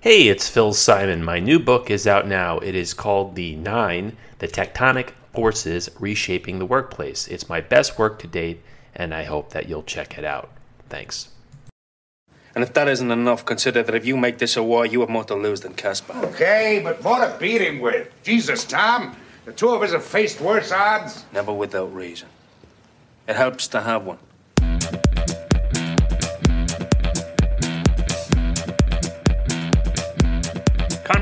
Hey, it's Phil Simon. My new book is out now. It is called The Nine The Tectonic Forces Reshaping the Workplace. It's my best work to date, and I hope that you'll check it out. Thanks. And if that isn't enough, consider that if you make this a war, you have more to lose than Casper. Okay, but more to beat him with. Jesus, Tom. The two of us have faced worse odds. Never without reason. It helps to have one.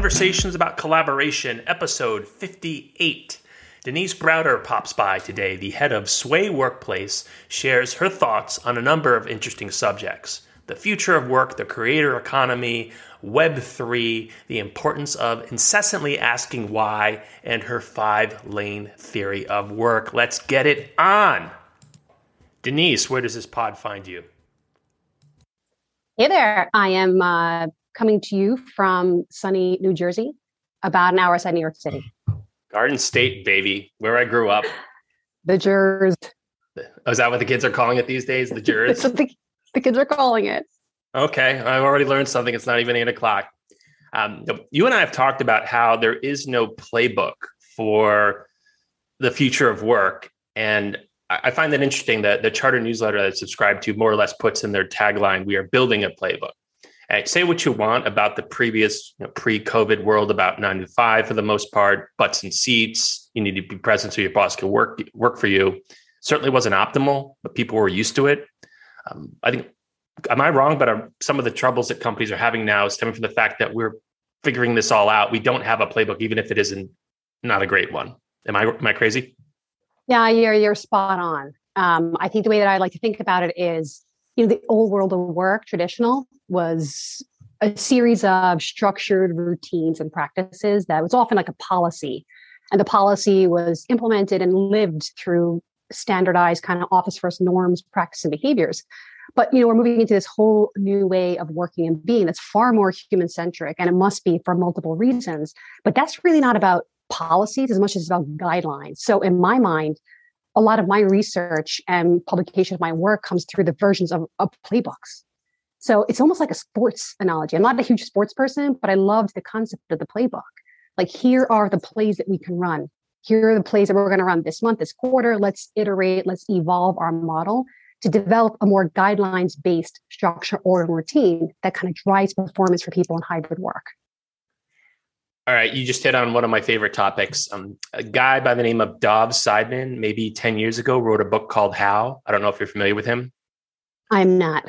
Conversations about Collaboration, episode 58. Denise Brouder pops by today. The head of Sway Workplace shares her thoughts on a number of interesting subjects the future of work, the creator economy, Web3, the importance of incessantly asking why, and her five lane theory of work. Let's get it on. Denise, where does this pod find you? Hey there. I am uh, coming to you from sunny New Jersey, about an hour outside New York City. Garden State, baby, where I grew up. The Jers. Oh, is that what the kids are calling it these days? The Jers? The, the kids are calling it. Okay, I've already learned something. It's not even eight o'clock. Um, you and I have talked about how there is no playbook for the future of work. And I find that interesting that the charter newsletter that I subscribe to more or less puts in their tagline, we are building a playbook. Say what you want about the previous you know, pre-COVID world about nine to five for the most part, butts and seats. You need to be present so your boss can work work for you. Certainly wasn't optimal, but people were used to it. Um, I think, am I wrong? But are, some of the troubles that companies are having now stemming from the fact that we're figuring this all out. We don't have a playbook, even if it isn't not a great one. Am I am I crazy? Yeah, you're you're spot on. Um, I think the way that I like to think about it is you know, the old world of work, traditional, was a series of structured routines and practices that was often like a policy. And the policy was implemented and lived through standardized kind of office first norms, practice, and behaviors. But you know, we're moving into this whole new way of working and being that's far more human centric, and it must be for multiple reasons. But that's really not about policies as much as about guidelines. So in my mind, a lot of my research and publication of my work comes through the versions of, of playbooks. So it's almost like a sports analogy. I'm not a huge sports person, but I loved the concept of the playbook. Like here are the plays that we can run. Here are the plays that we're going to run this month, this quarter. Let's iterate, let's evolve our model to develop a more guidelines based structure or routine that kind of drives performance for people in hybrid work. All right, you just hit on one of my favorite topics. Um, a guy by the name of Dov Seidman, maybe 10 years ago, wrote a book called How. I don't know if you're familiar with him. I'm not.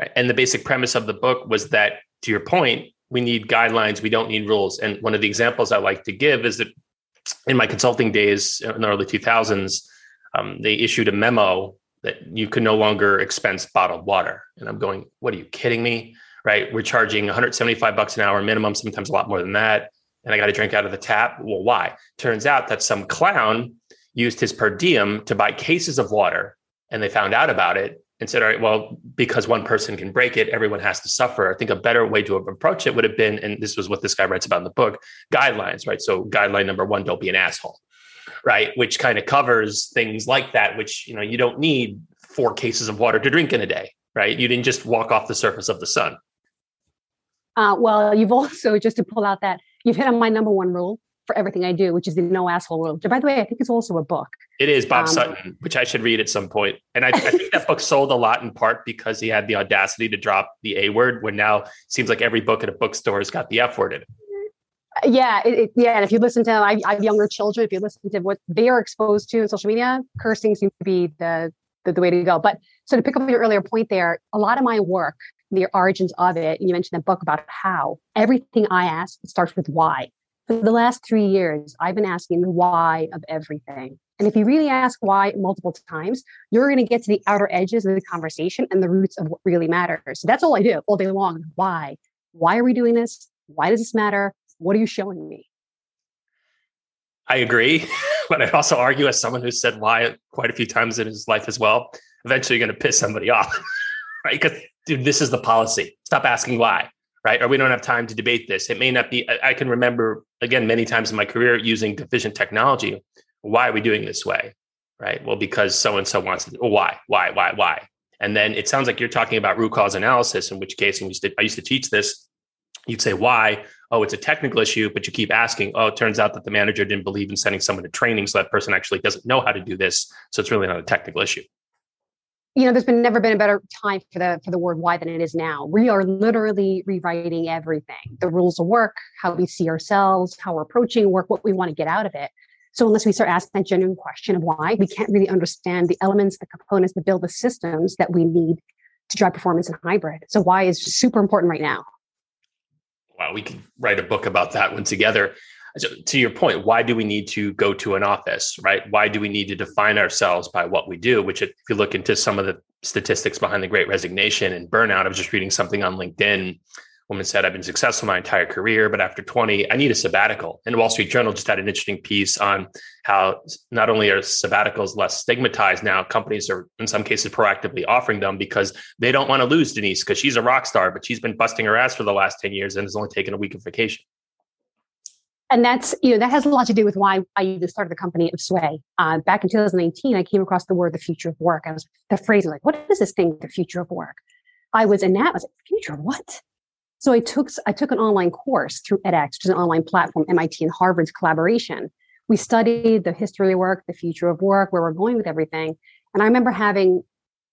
Right. And the basic premise of the book was that, to your point, we need guidelines, we don't need rules. And one of the examples I like to give is that in my consulting days in the early 2000s, um, they issued a memo that you could no longer expense bottled water. And I'm going, what are you kidding me? Right. We're charging 175 bucks an hour minimum, sometimes a lot more than that and I got to drink out of the tap. Well, why? Turns out that some clown used his per diem to buy cases of water and they found out about it and said, all right, well, because one person can break it, everyone has to suffer. I think a better way to approach it would have been, and this was what this guy writes about in the book, guidelines, right? So guideline number one, don't be an asshole, right? Which kind of covers things like that, which, you know, you don't need four cases of water to drink in a day, right? You didn't just walk off the surface of the sun. Uh, well, you've also, just to pull out that you've hit on my number one rule for everything I do, which is the no asshole rule. By the way, I think it's also a book. It is Bob um, Sutton, which I should read at some point. And I, I think that book sold a lot in part because he had the audacity to drop the A word, when now it seems like every book at a bookstore has got the F word in it. Yeah, it, it, yeah. And if you listen to, I, I, have younger children. If you listen to what they are exposed to in social media, cursing seems to be the, the the way to go. But so to pick up your earlier point there, a lot of my work the origins of it. And You mentioned the book about how everything I ask starts with why. For the last three years, I've been asking the why of everything. And if you really ask why multiple times, you're going to get to the outer edges of the conversation and the roots of what really matters. So that's all I do all day long. Why? Why are we doing this? Why does this matter? What are you showing me? I agree. But I'd also argue, as someone who said why quite a few times in his life as well, eventually you're going to piss somebody off, right? Because dude, this is the policy. Stop asking why, right? Or we don't have time to debate this. It may not be. I, can remember again many times in my career using deficient technology. Why are we doing this way? Right. Well, because so and so wants it. Well, why? Why? Why? Why? And then it sounds like you're talking about root cause analysis. In which case, used to, I used to teach this. You'd say, why? Oh, it's a technical issue, but you keep asking, oh, it turns out that the manager didn't believe in sending someone to training. So that person actually doesn't know how to do this. So it's really not a technical issue. You know, there's been never been a better time for the for the word why than it is now. We are literally rewriting everything. The rules of work, how we see ourselves, how we're approaching work, what we want to get out of it. So unless we start asking that genuine question of why, we can't really understand the elements, the components that build the systems that we need to drive performance in hybrid. So why is super important right now. Wow, we could write a book about that one together. So to your point, why do we need to go to an office, right? Why do we need to define ourselves by what we do? Which, if you look into some of the statistics behind the great resignation and burnout, I was just reading something on LinkedIn woman said, I've been successful my entire career, but after 20, I need a sabbatical. And Wall Street Journal just had an interesting piece on how not only are sabbaticals less stigmatized now, companies are in some cases proactively offering them because they don't want to lose Denise because she's a rock star, but she's been busting her ass for the last 10 years and has only taken a week of vacation. And that's, you know, that has a lot to do with why I started the company of Sway. Uh, back in 2019, I came across the word the future of work. I was the phrase like, what is this thing, the future of work? I was in that, I was like, future of what? So I took I took an online course through edX, which is an online platform, MIT and Harvard's collaboration. We studied the history of work, the future of work, where we're going with everything. And I remember having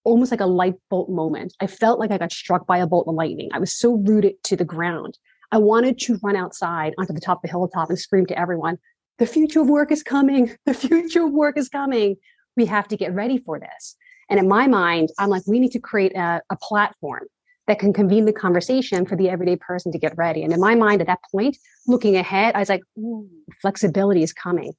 almost like a light bolt moment. I felt like I got struck by a bolt of lightning. I was so rooted to the ground. I wanted to run outside onto the top of the hilltop and scream to everyone, the future of work is coming. The future of work is coming. We have to get ready for this. And in my mind, I'm like, we need to create a, a platform that can convene the conversation for the everyday person to get ready. And in my mind, at that point, looking ahead, I was like, flexibility is coming.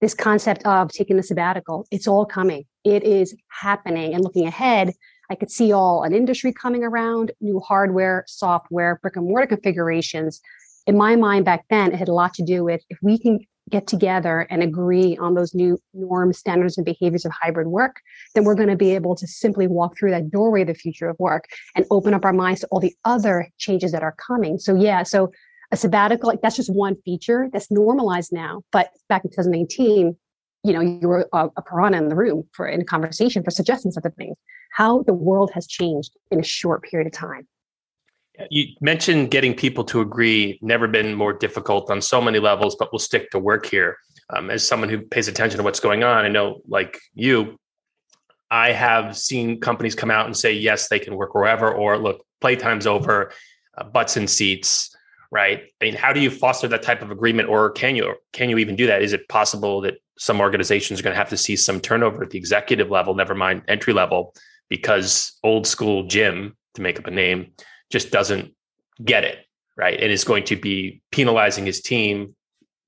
This concept of taking the sabbatical, it's all coming. It is happening. And looking ahead, I could see all an industry coming around, new hardware, software, brick and mortar configurations. In my mind back then, it had a lot to do with if we can get together and agree on those new norms, standards, and behaviors of hybrid work, then we're going to be able to simply walk through that doorway of the future of work and open up our minds to all the other changes that are coming. So, yeah, so a sabbatical, like that's just one feature that's normalized now. But back in 2018, you know, you were a, a piranha in the room for in conversation for suggesting such a thing. How the world has changed in a short period of time. You mentioned getting people to agree, never been more difficult on so many levels, but we'll stick to work here. Um, as someone who pays attention to what's going on, I know, like you, I have seen companies come out and say, yes, they can work wherever, or look, playtime's over, uh, butts and seats, right? I mean, how do you foster that type of agreement, or can you can you even do that? Is it possible that some organizations are going to have to see some turnover at the executive level, never mind entry level, because old school Jim, to make up a name, just doesn't get it, right? And is going to be penalizing his team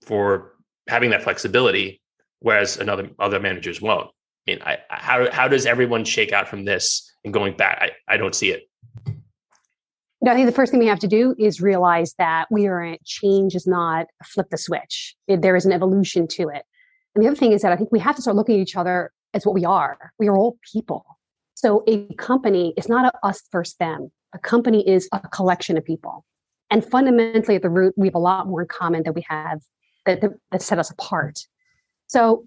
for having that flexibility, whereas another other managers won't. I mean, I, how how does everyone shake out from this and going back? I, I don't see it. No, I think the first thing we have to do is realize that we are in, change is not flip the switch. It, there is an evolution to it. And the other thing is that I think we have to start looking at each other as what we are. We are all people. So a company is not a us versus them a company is a collection of people. And fundamentally, at the root, we have a lot more in common than we have that, that, that set us apart. So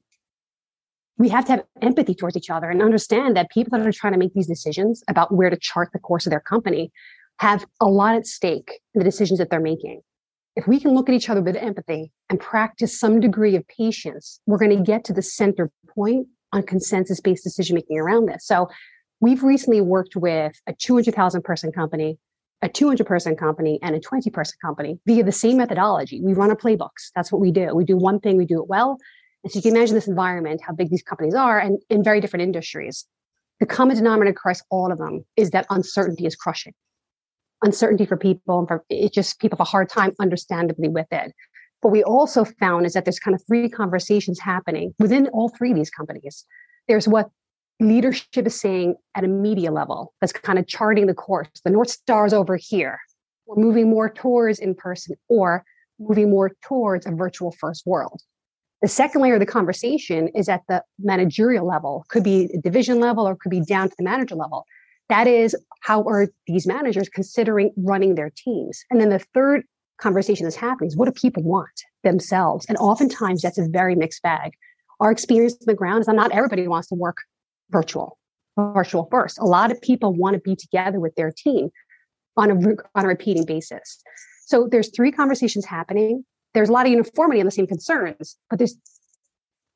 we have to have empathy towards each other and understand that people that are trying to make these decisions about where to chart the course of their company have a lot at stake in the decisions that they're making. If we can look at each other with empathy and practice some degree of patience, we're going to get to the center point on consensus based decision making around this. So We've recently worked with a 200,000 person company, a 200 person company, and a 20 person company via the same methodology. We run our playbooks. That's what we do. We do one thing, we do it well. And so you can imagine this environment, how big these companies are, and in very different industries. The common denominator across all of them is that uncertainty is crushing. Uncertainty for people, and for it just people have a hard time understandably with it. What we also found is that there's kind of three conversations happening within all three of these companies. There's what leadership is saying at a media level that's kind of charting the course. The North Star is over here. We're moving more towards in person or moving more towards a virtual first world. The second layer of the conversation is at the managerial level, could be division level or could be down to the manager level. That is, how are these managers considering running their teams? And then the third conversation that's happening is what do people want themselves? And oftentimes that's a very mixed bag. Our experience on the ground is that not everybody wants to work virtual, virtual first. A lot of people want to be together with their team on a, on a repeating basis. So there's three conversations happening. There's a lot of uniformity on the same concerns, but there's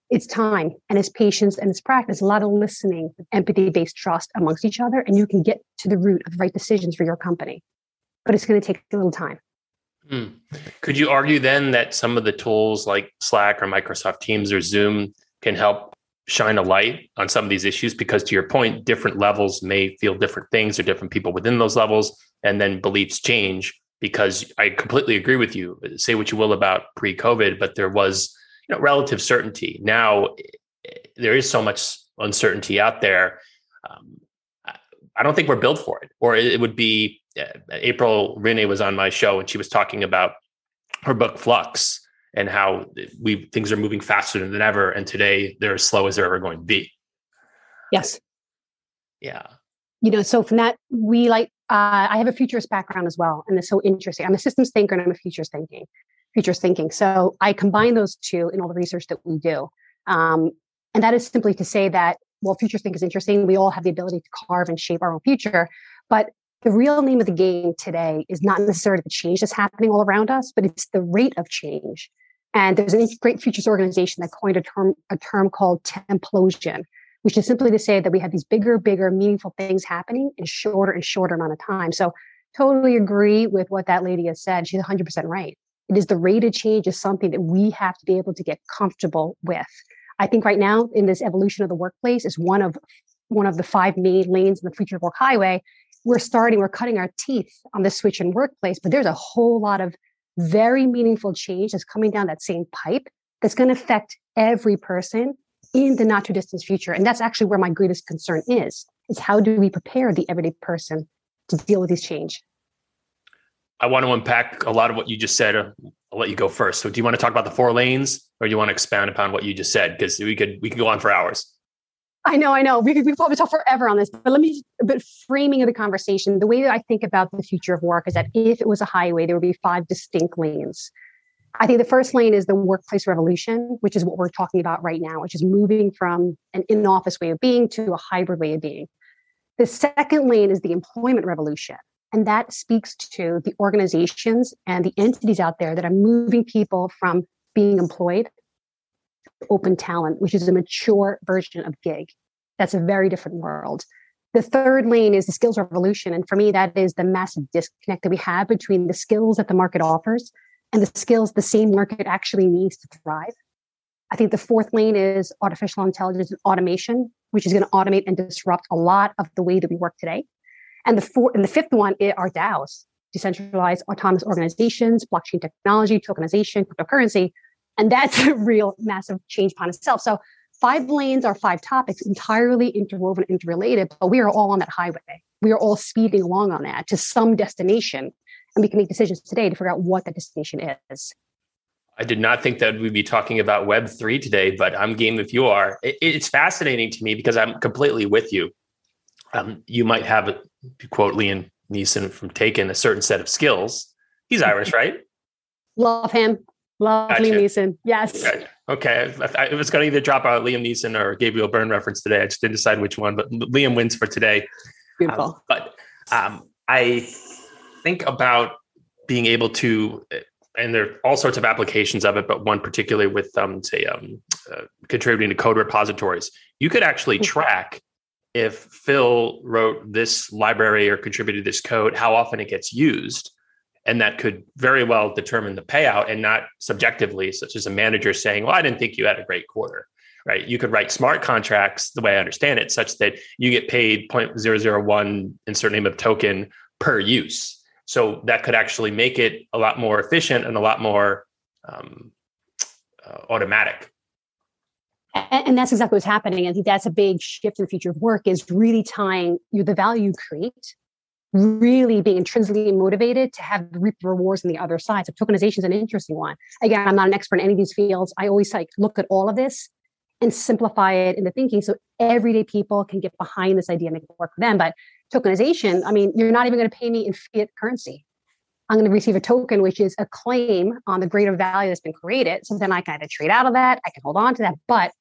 it's time and it's patience and it's practice, a lot of listening, empathy based trust amongst each other, and you can get to the root of the right decisions for your company. But it's going to take a little time. Hmm. Could you argue then that some of the tools like Slack or Microsoft Teams or Zoom can help shine a light on some of these issues? Because to your point, different levels may feel different things or different people within those levels, and then beliefs change. Because I completely agree with you. Say what you will about pre-COVID, but there was you know, relative certainty. Now there is so much uncertainty out there. Um, I don't think we're built for it. Or it would be uh, April Rinne was on my show and she was talking about her book Flux and how we things are moving faster than ever, and today they're as slow as they're ever going to be. Yes. Yeah. You know, so from that, we like. Uh, I have a futurist background as well, and it's so interesting. I'm a systems thinker and I'm a futures thinking futures thinking. So I combine those two in all the research that we do. Um, and that is simply to say that while futures think is interesting, we all have the ability to carve and shape our own future. But the real name of the game today is not necessarily the change that's happening all around us, but it's the rate of change. And there's a great futures organization that coined a term, a term called templosion, which is simply to say that we have these bigger, bigger, meaningful things happening in shorter and shorter amount of time. So totally agree with what that lady has said. She's 100% right. It is the rate of change is something that we have to be able to get comfortable with. I think right now in this evolution of the workplace is one of one of the five main lanes in the future of work highway. We're starting, we're cutting our teeth on the switch in workplace, but there's a whole lot of very meaningful change that's coming down that same pipe that's going to affect every person in the not too distant future. And that's actually where my greatest concern is, is how do we prepare the everyday person to deal with this change? I want to unpack a lot of what you just said. Uh, I'll let you go first. So, do you want to talk about the four lanes, or do you want to expand upon what you just said? Because we could we could go on for hours. I know, I know. We could, we could probably talk forever on this, but let me a bit framing of the conversation. The way that I think about the future of work is that if it was a highway, there would be five distinct lanes. I think the first lane is the workplace revolution, which is what we're talking about right now, which is moving from an in office way of being to a hybrid way of being. The second lane is the employment revolution, and that speaks to the organizations and the entities out there that are moving people from being employed to open talent, which is a mature version of gig. That's a very different world. The third lane is the skills revolution. And for me, that is the massive disconnect that we have between the skills that the market offers and the skills the same market actually needs to thrive. I think the fourth lane is artificial intelligence and automation, which is going to automate and disrupt a lot of the way that we work today. And the fourth and the fifth one are DAOs, decentralized autonomous organizations, blockchain technology, tokenization, cryptocurrency. And that's a real massive change upon itself. So five lanes are five topics entirely interwoven, interrelated, but we are all on that highway. We are all speeding along on that to some destination. And we can make decisions today to figure out what that destination is. I did not think that we'd be talking about Web3 today, but I'm game if you are. it's fascinating to me because I'm completely with you. Um, you might have to quote Liam Neeson from Taken, a certain set of skills. He's Irish, right? Love him. Love gotcha. Liam Neeson. Yes. Gotcha. Okay. I, I was going to either drop out Liam Neeson or Gabriel Byrne reference today. I just didn't decide which one, but Liam wins for today. Beautiful. Um, but um, I think about being able to, and there are all sorts of applications of it, but one particularly with, um, say, um, uh, contributing to code repositories. You could actually mm-hmm. track if Phil wrote this library or contributed this code, how often it gets used. And that could very well determine the payout and not subjectively, such as a manager saying, Well, I didn't think you had a great quarter. Right. You could write smart contracts the way I understand it, such that you get paid 0.001 insert name of token per use. So that could actually make it a lot more efficient and a lot more um, uh, automatic and that's exactly what's happening. I think that's a big shift in the future of work is really tying you the value you create, really being intrinsically motivated to have reap rewards on the other side. So tokenization is an interesting one. Again, I'm not an expert in any of these fields. I always like look at all of this and simplify it in the thinking so everyday people can get behind this idea and make it work for them. But tokenization, I mean, you're not even going to pay me in fiat currency. I'm going to receive a token, which is a claim on the greater value that's been created. So then I can either trade out of that, I can hold on to that, but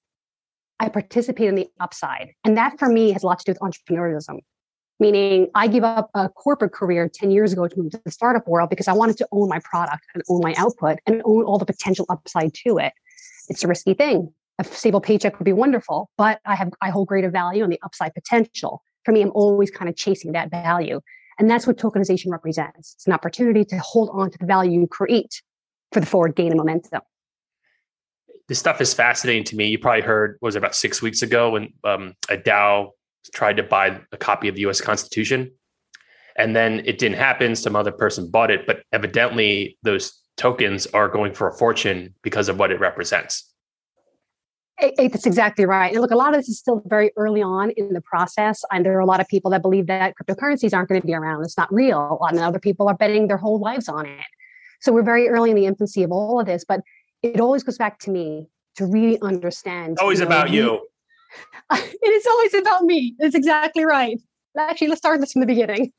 I participate in the upside. And that for me has a lot to do with entrepreneurialism. meaning I gave up a corporate career 10 years ago to move to the startup world because I wanted to own my product and own my output and own all the potential upside to it. It's a risky thing. A stable paycheck would be wonderful, but I have I hold greater value on the upside potential. For me, I'm always kind of chasing that value. And that's what tokenization represents. It's an opportunity to hold on to the value you create for the forward gain of momentum. This stuff is fascinating to me. You probably heard, was it about six weeks ago when um, a DAO tried to buy a copy of the US Constitution. And then it didn't happen. Some other person bought it, but evidently those tokens are going for a fortune because of what it represents. That's exactly right. And look, a lot of this is still very early on in the process. And there are a lot of people that believe that cryptocurrencies aren't going to be around. It's not real. And other people are betting their whole lives on it. So we're very early in the infancy of all of this. But it always goes back to me to really understand. Always you know, about you. it is always about me. It's exactly right. Actually, let's start this from the beginning.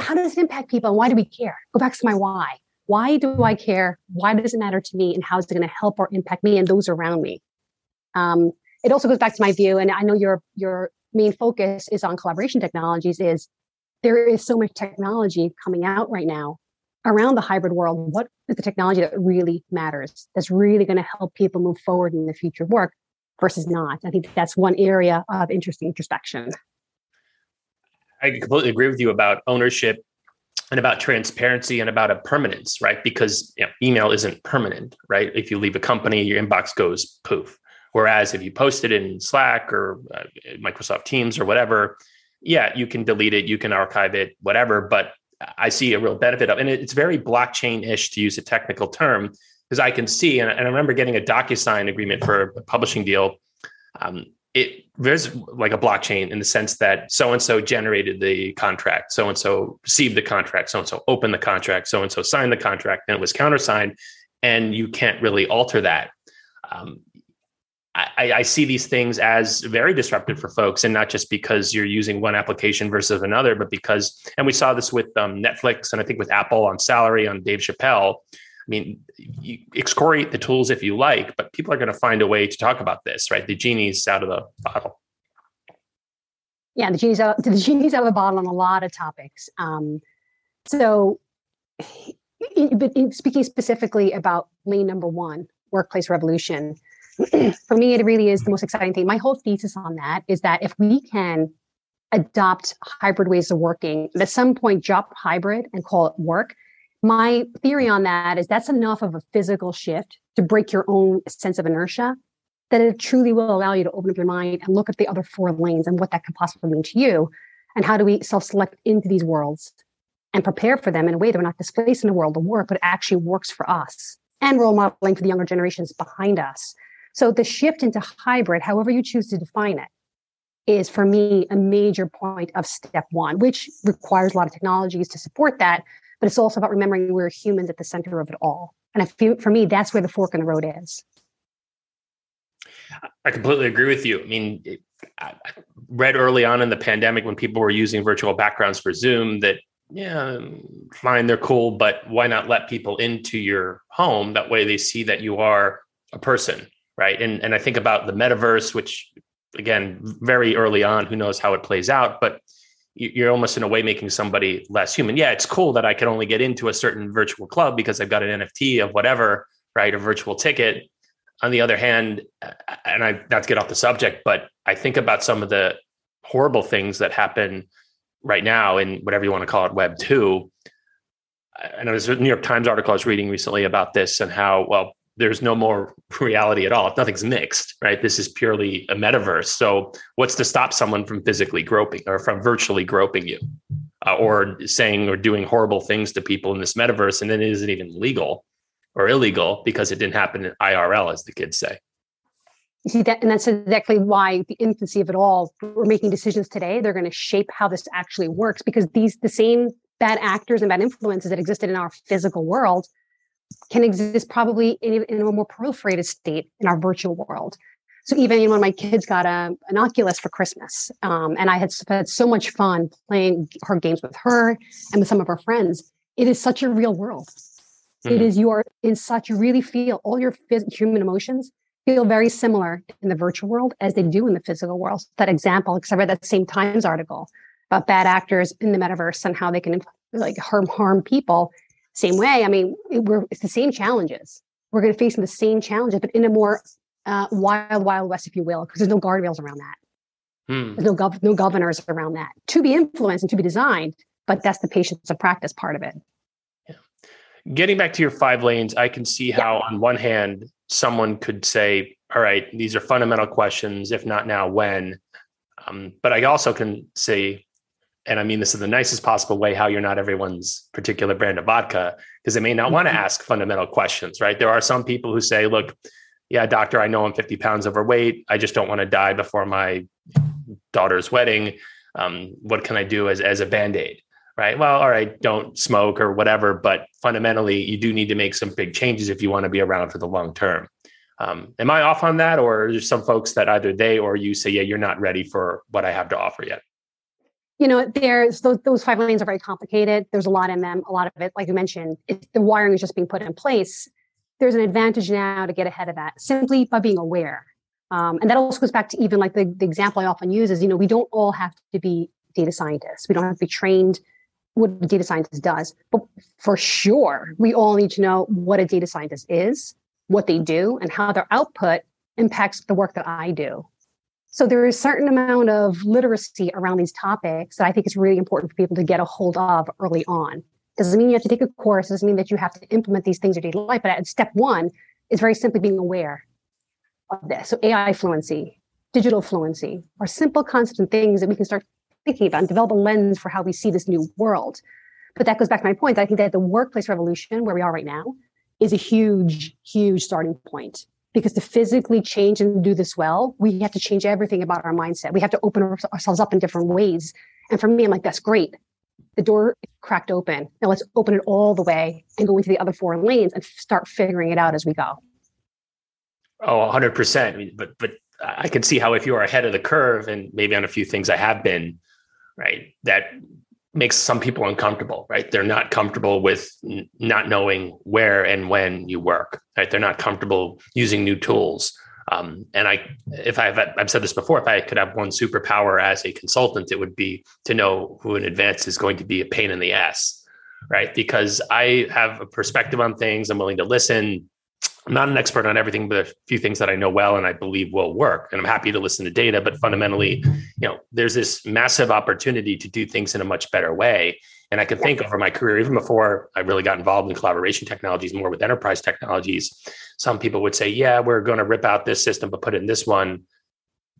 How does it impact people and why do we care? Go back to my why. Why do I care? Why does it matter to me? And how is it going to help or impact me and those around me? Um, it also goes back to my view, and I know your your main focus is on collaboration technologies. Is there is so much technology coming out right now around the hybrid world? What is the technology that really matters? That's really going to help people move forward in the future work? versus not. I think that's one area of interesting introspection. I completely agree with you about ownership and about transparency and about a permanence, right? Because you know, email isn't permanent, right? If you leave a company, your inbox goes poof. Whereas if you post it in Slack or uh, Microsoft Teams or whatever, yeah, you can delete it, you can archive it, whatever. But I see a real benefit of, and it's very blockchain-ish to use a technical term because I can see, and, I remember getting a DocuSign agreement for a publishing deal. Um, it there's like a blockchain in the sense that so and so generated the contract, so and so received the contract, so and so opened the contract, so and so signed the contract, and it was countersigned, and you can't really alter that. Um, I, I, see these things as very disruptive for folks, and not just because you're using one application versus another, but because, and we saw this with um, Netflix, and I think with Apple on salary on Dave Chappelle. I mean, you excoriate the tools if you like, but people are going to find a way to talk about this, right? The genie's out of the bottle. Yeah, the genie's out. The genie's out of the bottle on a lot of topics. Um, so, but speaking specifically about lane number one, workplace revolution, for me, it really is the most exciting thing. My whole thesis on that is that if we can adopt hybrid ways of working, at some point drop hybrid and call it work, my theory on that is that's enough of a physical shift to break your own sense of inertia that it truly will allow you to open up your mind and look at the other four lanes and what that could possibly mean to you. And how do we self select into these worlds and prepare for them in a way that we're not displaced in the world of work, but actually works for us and role modeling for the younger generations behind us. So the shift into hybrid, however you choose to define it, is for me a major point of step one, which requires a lot of technologies to support that but it's also about remembering we're humans at the center of it all. And I feel for me, that's where the fork in the road is. I completely agree with you. I mean, it, I read early on in the pandemic when people were using virtual backgrounds for Zoom that, yeah, fine, they're cool, but why not let people into your home? That way they see that you are a person, right? And and I think about the metaverse, which again, very early on, who knows how it plays out, but you're almost in a way making somebody less human. Yeah, it's cool that I can only get into a certain virtual club because I've got an NFT of whatever, right? A virtual ticket. On the other hand, and I not to get off the subject, but I think about some of the horrible things that happen right now in whatever you want to call it, Web two. And there's a New York Times article I was reading recently about this and how well there's no more reality at all. Nothing's mixed, right? This is purely a metaverse. So, what's to stop someone from physically groping or from virtually groping you, uh, or saying or doing horrible things to people in this metaverse, and then it isn't even legal or illegal because it didn't happen in IRL, as the kids say. You see that, and that's exactly why the infancy of it all. We're making decisions today. They're going to shape how this actually works because these the same bad actors and bad influences that existed in our physical world can exist probably in, in a more proliferated state in our virtual world. So even when my kids got a, an Oculus for Christmas, um, and I had had so much fun playing her games with her and with some of her friends, it is such a real world. Mm-hmm. It is you are in such you really feel all your phys- human emotions feel very similar in the virtual world as they do in the physical world. That example, because I read that same Times article about bad actors in the metaverse and how they can like harm harm people. Same way, I mean, it, we're it's the same challenges. We're going to face the same challenges, but in a more uh, wild, wild west, if you will, because there's no guardrails around that. Hmm. There's no gov- no governors around that to be influenced and to be designed. But that's the patience of practice part of it. Yeah. Getting back to your five lanes, I can see how, yeah. on one hand, someone could say, "All right, these are fundamental questions. If not now, when?" Um, but I also can say, and I mean this in the nicest possible way, how you're not everyone's particular brand of vodka, because they may not mm-hmm. want to ask fundamental questions, right? There are some people who say, look, yeah, doctor, I know I'm 50 pounds overweight. I just don't want to die before my daughter's wedding. Um, what can I do as, as a band aid? Right. Well, all right, don't smoke or whatever. But fundamentally, you do need to make some big changes if you want to be around for the long term. Um, am I off on that? Or there's some folks that either they or you say, yeah, you're not ready for what I have to offer yet? You know, there's those, those five lanes are very complicated. There's a lot in them. A lot of it, like you mentioned, the wiring is just being put in place. There's an advantage now to get ahead of that simply by being aware. Um, and that also goes back to even like the, the example I often use is, you know, we don't all have to be data scientists. We don't have to be trained what a data scientist does. But for sure, we all need to know what a data scientist is, what they do, and how their output impacts the work that I do. So there is a certain amount of literacy around these topics that I think is really important for people to get a hold of early on. Doesn't mean you have to take a course, doesn't mean that you have to implement these things in your daily life, but at step one is very simply being aware of this. So AI fluency, digital fluency are simple constant things that we can start thinking about and develop a lens for how we see this new world. But that goes back to my point. I think that the workplace revolution, where we are right now, is a huge, huge starting point because to physically change and do this well, we have to change everything about our mindset. We have to open ourselves up in different ways. And for me, I'm like, that's great. The door cracked open. Now let's open it all the way and go into the other four lanes and start figuring it out as we go. Oh, 100%. I mean, but, but I can see how if you are ahead of the curve and maybe on a few things I have been, right, that makes some people uncomfortable, right? They're not comfortable with n- not knowing where and when you work, right? They're not comfortable using new tools. Um, and I, if I've, I've said this before, if I could have one superpower as a consultant, it would be to know who in advance is going to be a pain in the ass, right? Because I have a perspective on things. I'm willing to listen. I'm not an expert on everything, but a few things that I know well and I believe will work. And I'm happy to listen to data, but fundamentally, you know, there's this massive opportunity to do things in a much better way. And I can think over my career, even before I really got involved in collaboration technologies, more with enterprise technologies, some people would say, yeah, we're going to rip out this system, but put in this one.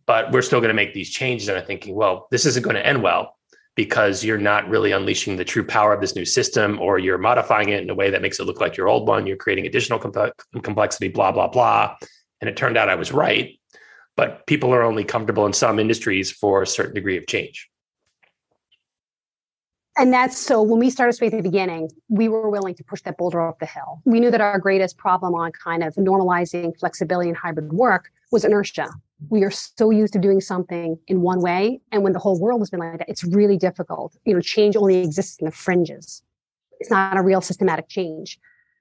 But we're still going to make these changes. And I'm thinking, well, this isn't going to end well because you're not really unleashing the true power of this new system or you're modifying it in a way that makes it look like your old one you're creating additional complexity blah blah blah and it turned out i was right but people are only comfortable in some industries for a certain degree of change and that's so when we started Sway at the beginning, we were willing to push that boulder up the hill. We knew that our greatest problem on kind of normalizing flexibility and hybrid work was inertia. We are so used to doing something in one way. And when the whole world has been like that, it's really difficult. You know, change only exists in the fringes. It's not a real systematic change.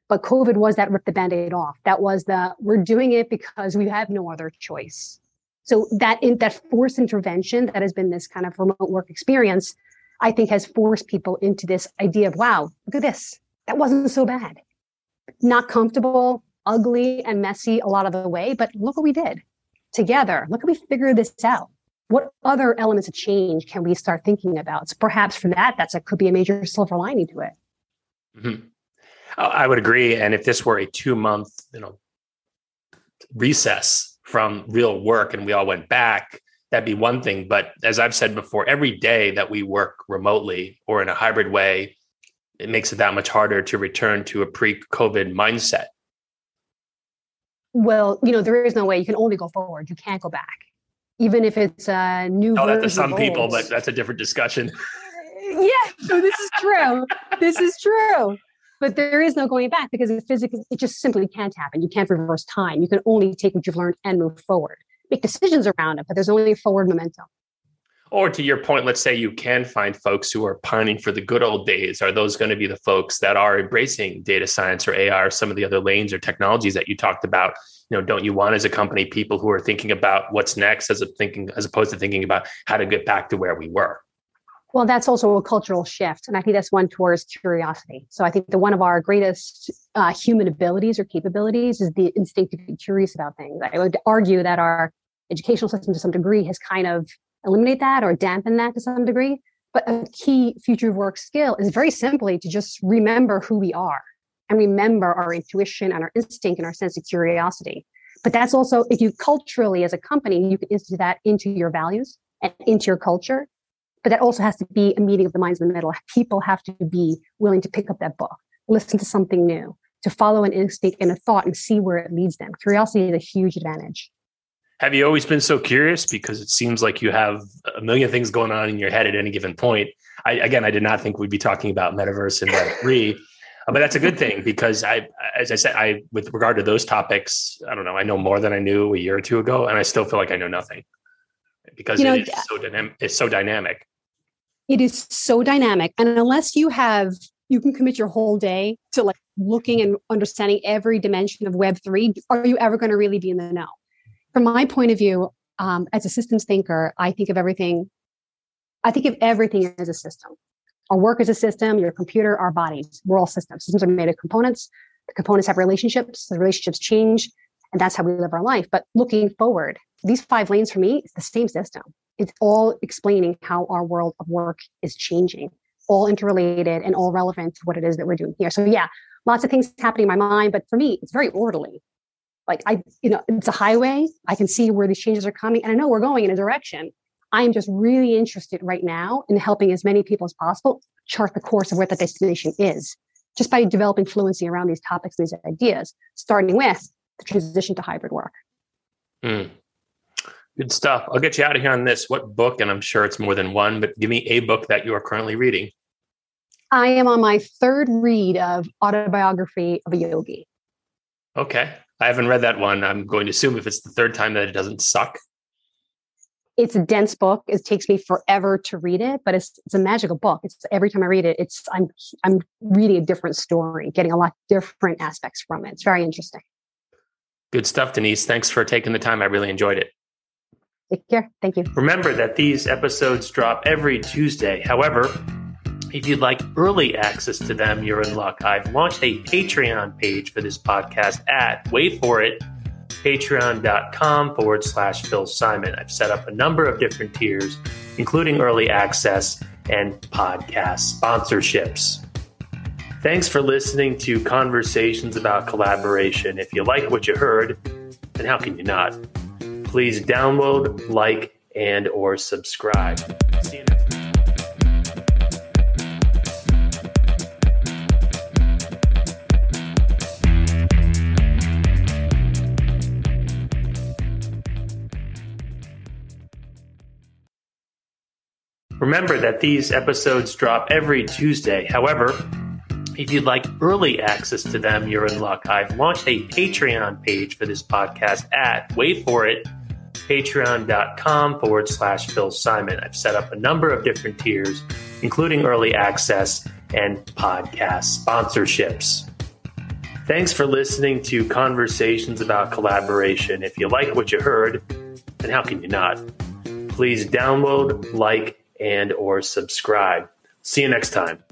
But COVID was that rip the band-aid off. That was the we're doing it because we have no other choice. So that in, that forced intervention that has been this kind of remote work experience I think has forced people into this idea of, wow, look at this. That wasn't so bad. Not comfortable, ugly, and messy a lot of the way, but look what we did together. Look how we figure this out. What other elements of change can we start thinking about? So perhaps from that, that's a could be a major silver lining to it. Mm-hmm. I would agree. And if this were a two month, you know, recess from real work and we all went back, that'd be one thing. But as I've said before, every day that we work remotely or in a hybrid way, it makes it that much harder to return to a pre COVID mindset. Well, you know, there is no way you can only go forward. You can't go back, even if it's a new. Oh, that's some people, but that's a different discussion. yeah, so this is true. this is true. But there is no going back because the physics, it just simply can't happen. You can't reverse time. You can only take what you've learned and move forward make decisions around it, but there's only forward momentum. Or to your point, let's say you can find folks who are pining for the good old days. Are those going to be the folks that are embracing data science or AI or some of the other lanes or technologies that you talked about? You know, don't you want as a company people who are thinking about what's next as a thinking as opposed to thinking about how to get back to where we were? Well, that's also a cultural shift, and I think that's one towards curiosity. So I think that one of our greatest uh, human abilities or capabilities is the instinct to be curious about things. I would argue that our educational system, to some degree, has kind of eliminated that or dampen that to some degree. But a key future of work skill is very simply to just remember who we are and remember our intuition and our instinct and our sense of curiosity. But that's also, if you culturally as a company, you can institute that into your values and into your culture but that also has to be a meeting of the minds in the middle. People have to be willing to pick up that book, listen to something new, to follow an instinct and a thought and see where it leads them. Curiosity is a huge advantage. Have you always been so curious? Because it seems like you have a million things going on in your head at any given point. I, again, I did not think we'd be talking about metaverse and Web three, uh, but that's a good thing because I, as I said, I with regard to those topics, I don't know. I know more than I knew a year or two ago, and I still feel like I know nothing because you know, it is so dynamic. It's so dynamic it is so dynamic and unless you have you can commit your whole day to like looking and understanding every dimension of web3 are you ever going to really be in the know from my point of view um, as a systems thinker i think of everything i think of everything as a system. Our work is a system your computer our bodies we're all systems. Systems are made of components. The components have relationships the relationships change and that's how we live our life. But looking forward these five lanes for me is the same system. It's all explaining how our world of work is changing, all interrelated and all relevant to what it is that we're doing here. So yeah, lots of things happening in my mind, but for me, it's very orderly. Like I, you know, it's a highway. I can see where these changes are coming, and I know we're going in a direction. I am just really interested right now in helping as many people as possible chart the course of where the destination is, just by developing fluency around these topics, these ideas, starting with the transition to hybrid work. Mm. Good stuff. I'll get you out of here on this. What book, and I'm sure it's more than one, but give me a book that you are currently reading. I am on my third read of Autobiography of a Yogi. Okay. I haven't read that one. I'm going to assume if it's the third time that it doesn't suck. It's a dense book. It takes me forever to read it, but it's it's a magical book. It's every time I read it, it's I'm I'm reading a different story, getting a lot different aspects from it. It's very interesting. Good stuff, Denise. Thanks for taking the time. I really enjoyed it. Take care. Thank you. Remember that these episodes drop every Tuesday. However, if you'd like early access to them, you're in luck. I've launched a Patreon page for this podcast at, wait for it, patreon.com forward slash Phil Simon. I've set up a number of different tiers, including early access and podcast sponsorships. Thanks for listening to Conversations about Collaboration. If you like what you heard, then how can you not? Please download, like, and or subscribe. Remember that these episodes drop every Tuesday. However, if you'd like early access to them, you're in luck. I've launched a Patreon page for this podcast at, wait for it, patreon.com forward slash Phil Simon. I've set up a number of different tiers, including early access and podcast sponsorships. Thanks for listening to Conversations about Collaboration. If you like what you heard, then how can you not? Please download, like, and or subscribe. See you next time.